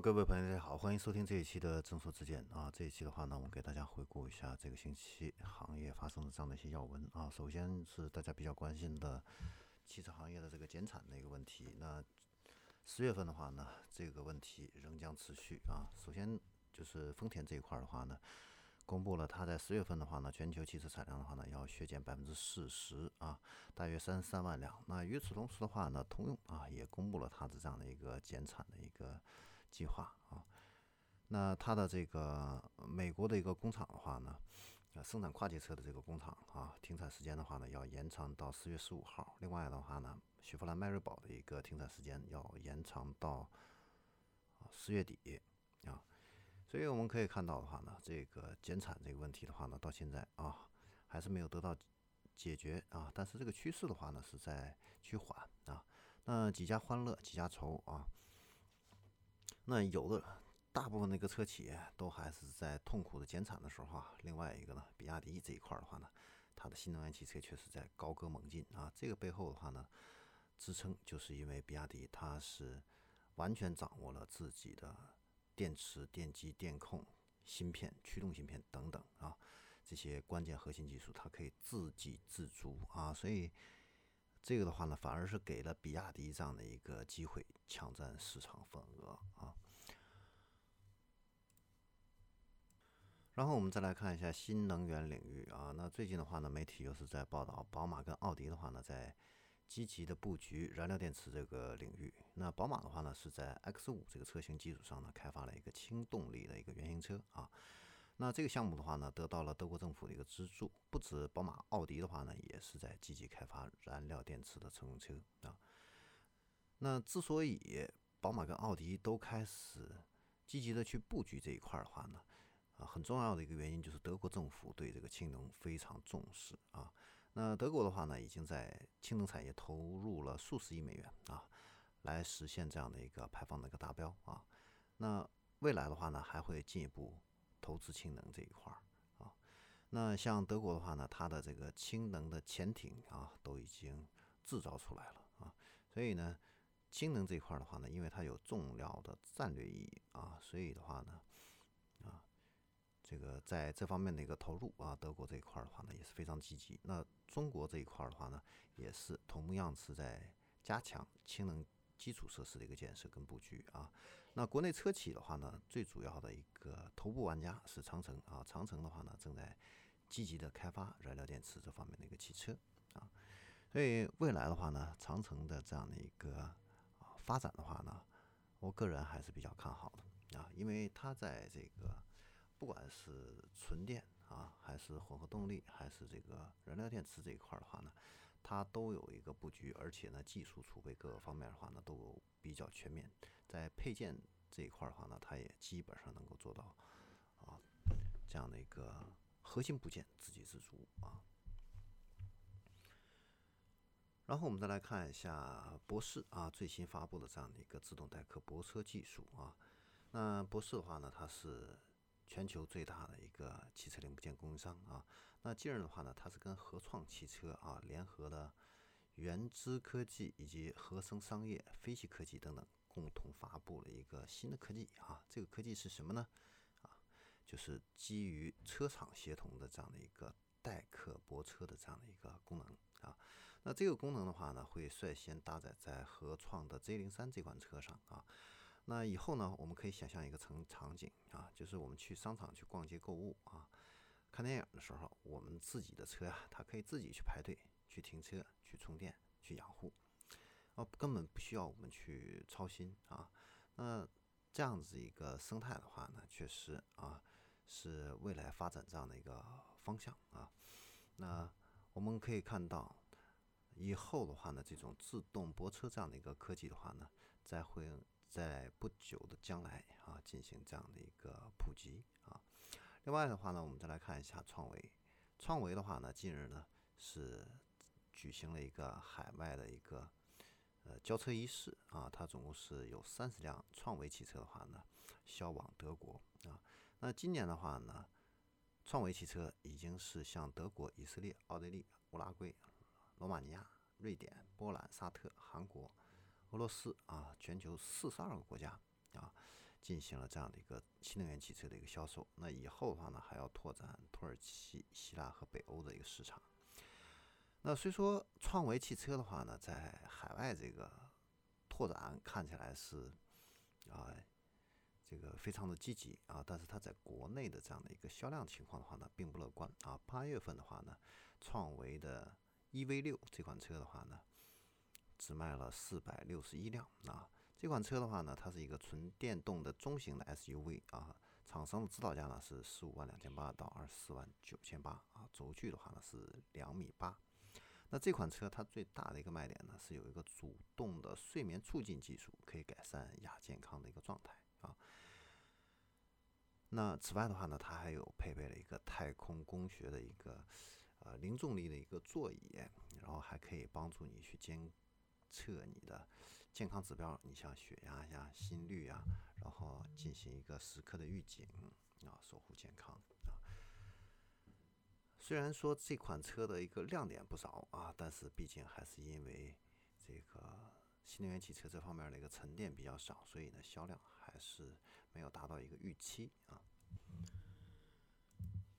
各位朋友，大家好，欢迎收听这一期的正说之见啊。这一期的话呢，我们给大家回顾一下这个星期行业发生的这样的一些要闻啊。首先是大家比较关心的汽车行业的这个减产的一个问题。那十月份的话呢，这个问题仍将持续啊。首先就是丰田这一块的话呢，公布了它在十月份的话呢，全球汽车产量的话呢要削减百分之四十啊，大约三十三万辆。那与此同时的话呢，通用啊也公布了它的这样的一个减产的一个。计划啊，那它的这个美国的一个工厂的话呢，呃，生产跨界车的这个工厂啊，停产时间的话呢，要延长到十月十五号。另外的话呢，雪佛兰迈锐宝的一个停产时间要延长到十月底啊。所以我们可以看到的话呢，这个减产这个问题的话呢，到现在啊，还是没有得到解决啊。但是这个趋势的话呢，是在趋缓啊。那几家欢乐几家愁啊。那有的大部分那个车企都还是在痛苦的减产的时候啊。另外一个呢，比亚迪这一块的话呢，它的新能源汽车确实在高歌猛进啊。这个背后的话呢，支撑就是因为比亚迪它是完全掌握了自己的电池、电机、电控、芯片、驱动芯片等等啊这些关键核心技术，它可以自给自足啊。所以这个的话呢，反而是给了比亚迪这样的一个机会，抢占市场份额啊。然后我们再来看一下新能源领域啊，那最近的话呢，媒体又是在报道，宝马跟奥迪的话呢，在积极的布局燃料电池这个领域。那宝马的话呢，是在 X 五这个车型基础上呢，开发了一个轻动力的一个原型车啊。那这个项目的话呢，得到了德国政府的一个资助。不止宝马、奥迪的话呢，也是在积极开发燃料电池的乘用车啊。那之所以宝马跟奥迪都开始积极的去布局这一块的话呢，啊，很重要的一个原因就是德国政府对这个氢能非常重视啊。那德国的话呢，已经在氢能产业投入了数十亿美元啊，来实现这样的一个排放的一个达标啊。那未来的话呢，还会进一步投资氢能这一块儿啊。那像德国的话呢，它的这个氢能的潜艇啊，都已经制造出来了啊。所以呢，氢能这一块的话呢，因为它有重要的战略意义啊，所以的话呢。啊这个在这方面的一个投入啊，德国这一块的话呢也是非常积极。那中国这一块的话呢，也是同样是在加强氢能基础设施的一个建设跟布局啊。那国内车企的话呢，最主要的一个头部玩家是长城啊。长城的话呢，正在积极的开发燃料电池这方面的一个汽车啊。所以未来的话呢，长城的这样的一个啊发展的话呢，我个人还是比较看好的啊，因为它在这个。不管是纯电啊，还是混合动力，还是这个燃料电池这一块的话呢，它都有一个布局，而且呢，技术储备各个方面的话呢，都比较全面。在配件这一块的话呢，它也基本上能够做到啊这样的一个核心部件自给自足啊。然后我们再来看一下博世啊最新发布的这样的一个自动代客泊车技术啊。那博世的话呢，它是全球最大的一个汽车零部件供应商啊，那近日的话呢，它是跟合创汽车啊联合了原知科技以及合生商业、飞系科技等等，共同发布了一个新的科技啊。这个科技是什么呢？啊，就是基于车厂协同的这样的一个代客泊车的这样的一个功能啊。那这个功能的话呢，会率先搭载在合创的 Z 零三这款车上啊。那以后呢，我们可以想象一个场场景啊，就是我们去商场去逛街购物啊，看电影的时候，我们自己的车啊，它可以自己去排队、去停车、去充电、去养护，哦，根本不需要我们去操心啊。那这样子一个生态的话呢，确实啊，是未来发展这样的一个方向啊。那我们可以看到，以后的话呢，这种自动泊车这样的一个科技的话呢，再会。在不久的将来啊，进行这样的一个普及啊。另外的话呢，我们再来看一下创维。创维的话呢，近日呢是举行了一个海外的一个呃交车仪式啊。它总共是有三十辆创维汽车的话呢销往德国啊。那今年的话呢，创维汽车已经是向德国、以色列、奥地利、乌拉圭、罗马尼亚、瑞典、波兰、沙特、韩国。俄罗斯啊，全球四十二个国家啊，进行了这样的一个新能源汽车的一个销售。那以后的话呢，还要拓展土耳其、希腊和北欧的一个市场。那虽说创维汽车的话呢，在海外这个拓展看起来是啊，这个非常的积极啊，但是它在国内的这样的一个销量情况的话呢，并不乐观啊。八月份的话呢，创维的 EV 六这款车的话呢，只卖了四百六十一辆啊。这款车的话呢，它是一个纯电动的中型的 SUV 啊，厂商的指导价呢是十五万两千八到二十四万九千八啊，轴距的话呢是两米八。那这款车它最大的一个卖点呢，是有一个主动的睡眠促进技术，可以改善亚健康的一个状态啊。那此外的话呢，它还有配备了一个太空工学的一个呃零重力的一个座椅，然后还可以帮助你去监测你的。健康指标，你像血压呀、心率呀，然后进行一个时刻的预警啊，守护健康啊。虽然说这款车的一个亮点不少啊，但是毕竟还是因为这个新能源汽车这方面的一个沉淀比较少，所以呢销量还是没有达到一个预期啊。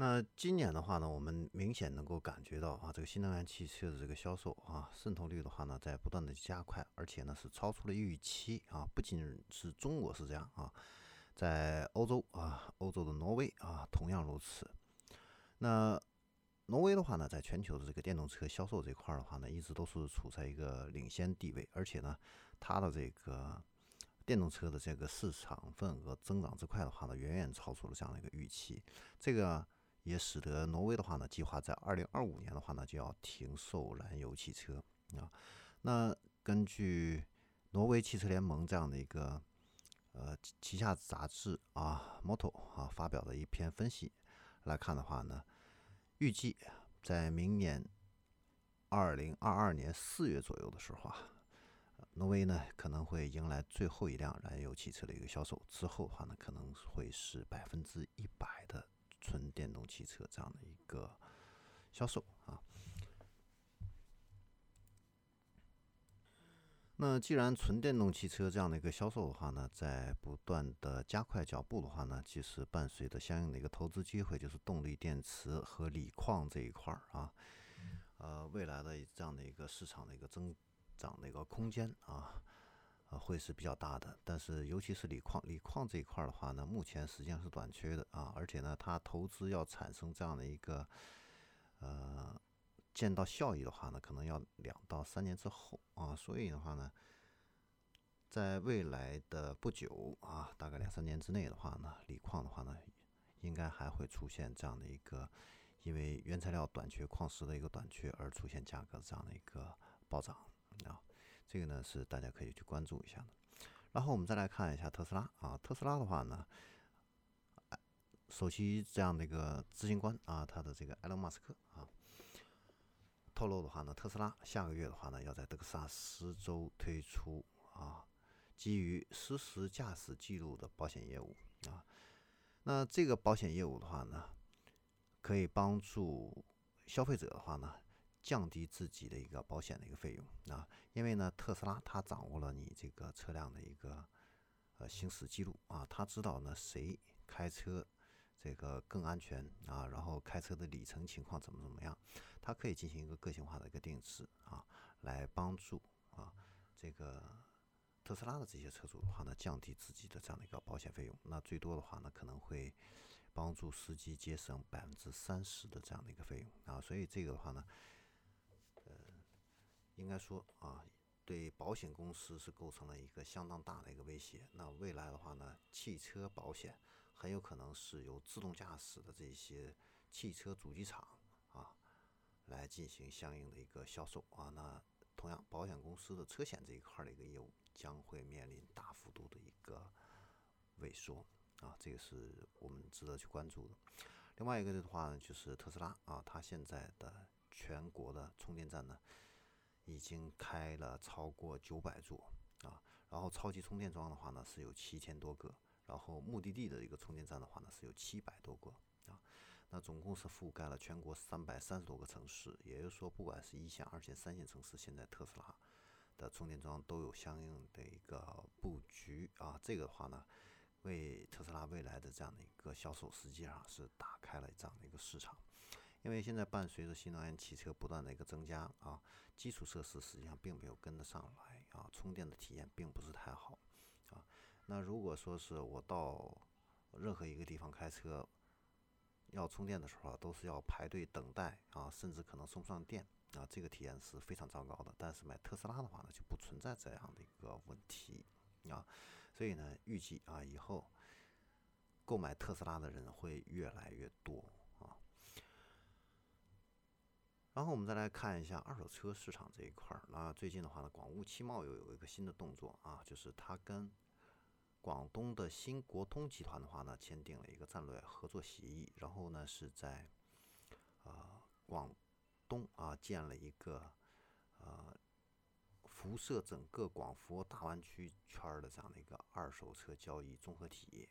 那今年的话呢，我们明显能够感觉到啊，这个新能源汽车的这个销售啊，渗透率的话呢，在不断的加快，而且呢是超出了预期啊。不仅是中国是这样啊，在欧洲啊，欧洲的挪威啊，同样如此。那挪威的话呢，在全球的这个电动车销售这块的话呢，一直都是处在一个领先地位，而且呢，它的这个电动车的这个市场份额增长之快的话呢，远远超出了这样的一个预期。这个。也使得挪威的话呢，计划在二零二五年的话呢，就要停售燃油汽车啊。那根据挪威汽车联盟这样的一个呃旗下杂志啊，Moto 啊发表的一篇分析来看的话呢，预计在明年二零二二年四月左右的时候啊，挪威呢可能会迎来最后一辆燃油汽车的一个销售，之后的话呢，可能会是百分之一百的。汽车这样的一个销售啊，那既然纯电动汽车这样的一个销售的话呢，在不断的加快脚步的话呢，其实伴随着相应的一个投资机会，就是动力电池和锂矿这一块儿啊，呃，未来的这样的一个市场的一个增长的一个空间啊。啊，会是比较大的，但是尤其是锂矿，锂矿这一块的话呢，目前实际上是短缺的啊，而且呢，它投资要产生这样的一个呃见到效益的话呢，可能要两到三年之后啊，所以的话呢，在未来的不久啊，大概两三年之内的话呢，锂矿的话呢，应该还会出现这样的一个因为原材料短缺、矿石的一个短缺而出现价格这样的一个暴涨啊。这个呢是大家可以去关注一下的，然后我们再来看一下特斯拉啊，特斯拉的话呢，首席这样的一个执行官啊，他的这个埃隆·马斯克啊，透露的话呢，特斯拉下个月的话呢，要在德克萨斯州推出啊，基于实时驾驶记录的保险业务啊，那这个保险业务的话呢，可以帮助消费者的话呢。降低自己的一个保险的一个费用。啊，因为呢，特斯拉它掌握了你这个车辆的一个呃行驶记录。啊，它知道呢谁开车这个更安全。啊，然后开车的里程情况怎么怎么样，它可以进行一个个性化的一个定制。啊，来帮助啊这个特斯拉的这些车主的话呢，降低自己的这样的一个保险费用，那最多的话呢可能会帮助司机节省百分之三十的这样的一个费用。啊，所以这个的话呢。应该说啊，对保险公司是构成了一个相当大的一个威胁。那未来的话呢，汽车保险很有可能是由自动驾驶的这些汽车主机厂啊来进行相应的一个销售啊。那同样，保险公司的车险这一块的一个业务将会面临大幅度的一个萎缩啊，这个是我们值得去关注的。另外一个的话呢，就是特斯拉啊，它现在的全国的充电站呢。已经开了超过九百座啊，然后超级充电桩的话呢是有七千多个，然后目的地的一个充电站的话呢是有七百多个啊，那总共是覆盖了全国三百三十多个城市，也就是说，不管是一线、二线、三线城市，现在特斯拉的充电桩都有相应的一个布局啊，这个的话呢，为特斯拉未来的这样的一个销售，实际上是打开了这样的一个市场。因为现在伴随着新能源汽车不断的一个增加啊，基础设施实际上并没有跟得上来啊，充电的体验并不是太好啊。那如果说是我到任何一个地方开车要充电的时候，都是要排队等待啊，甚至可能送不上电啊，这个体验是非常糟糕的。但是买特斯拉的话呢，就不存在这样的一个问题啊，所以呢，预计啊以后购买特斯拉的人会越来越多。然后我们再来看一下二手车市场这一块儿。那最近的话呢，广物汽贸又有一个新的动作啊，就是它跟广东的新国通集团的话呢，签订了一个战略合作协议。然后呢，是在呃广东啊建了一个呃辐射整个广佛大湾区圈的这样的一个二手车交易综合体。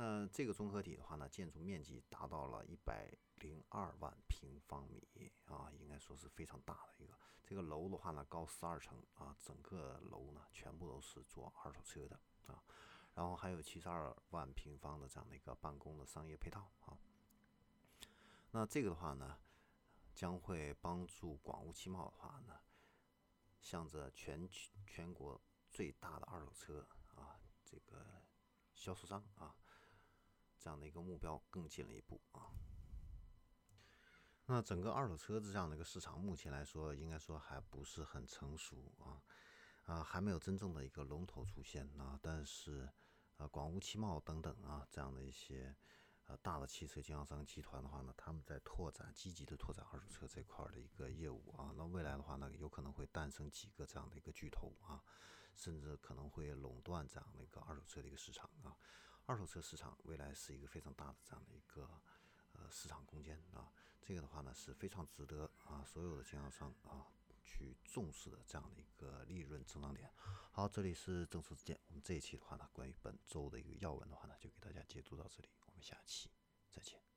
那这个综合体的话呢，建筑面积达到了一百零二万平方米啊，应该说是非常大的一个。这个楼的话呢，高十二层啊，整个楼呢全部都是做二手车的啊，然后还有七十二万平方的这样的一个办公的商业配套啊。那这个的话呢，将会帮助广物汽贸的话呢，向着全全国最大的二手车啊这个销售商啊。这样的一个目标更近了一步啊。那整个二手车子这样的一个市场，目前来说应该说还不是很成熟啊，啊还没有真正的一个龙头出现啊。但是，呃，广物汽贸等等啊这样的一些呃大的汽车经销商集团的话呢，他们在拓展积极的拓展二手车这块的一个业务啊。那未来的话呢，有可能会诞生几个这样的一个巨头啊，甚至可能会垄断这样的一个二手车的一个市场啊。二手车市场未来是一个非常大的这样的一个呃市场空间啊，这个的话呢是非常值得啊所有的经销商啊去重视的这样的一个利润增长点。好，这里是正说之见，我们这一期的话呢，关于本周的一个要闻的话呢，就给大家解读到这里，我们下期再见。